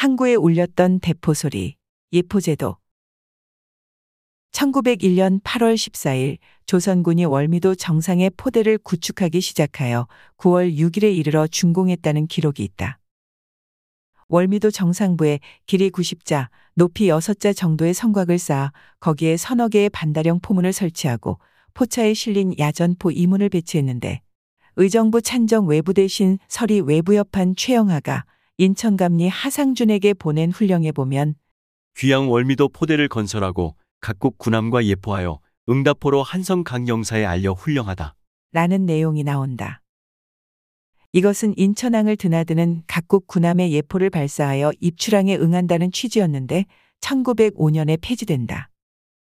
항구에 울렸던 대포 소리, 예포제도. 1901년 8월 14일 조선군이 월미도 정상에 포대를 구축하기 시작하여 9월 6일에 이르러 준공했다는 기록이 있다. 월미도 정상부에 길이 90자, 높이 6자 정도의 성곽을 쌓아 거기에 서너 개의 반다령 포문을 설치하고 포차에 실린 야전포 이문을 배치했는데 의정부 찬정 외부 대신 서리 외부협한 최영하가 인천감리 하상준에게 보낸 훈령에 보면 귀양 월미도 포대를 건설하고 각국 군함과 예포하여 응답포로 한성 강영사에 알려 훈령하다. 라는 내용이 나온다. 이것은 인천항을 드나드는 각국 군함의 예포를 발사하여 입출항에 응한다는 취지였는데 1905년에 폐지된다.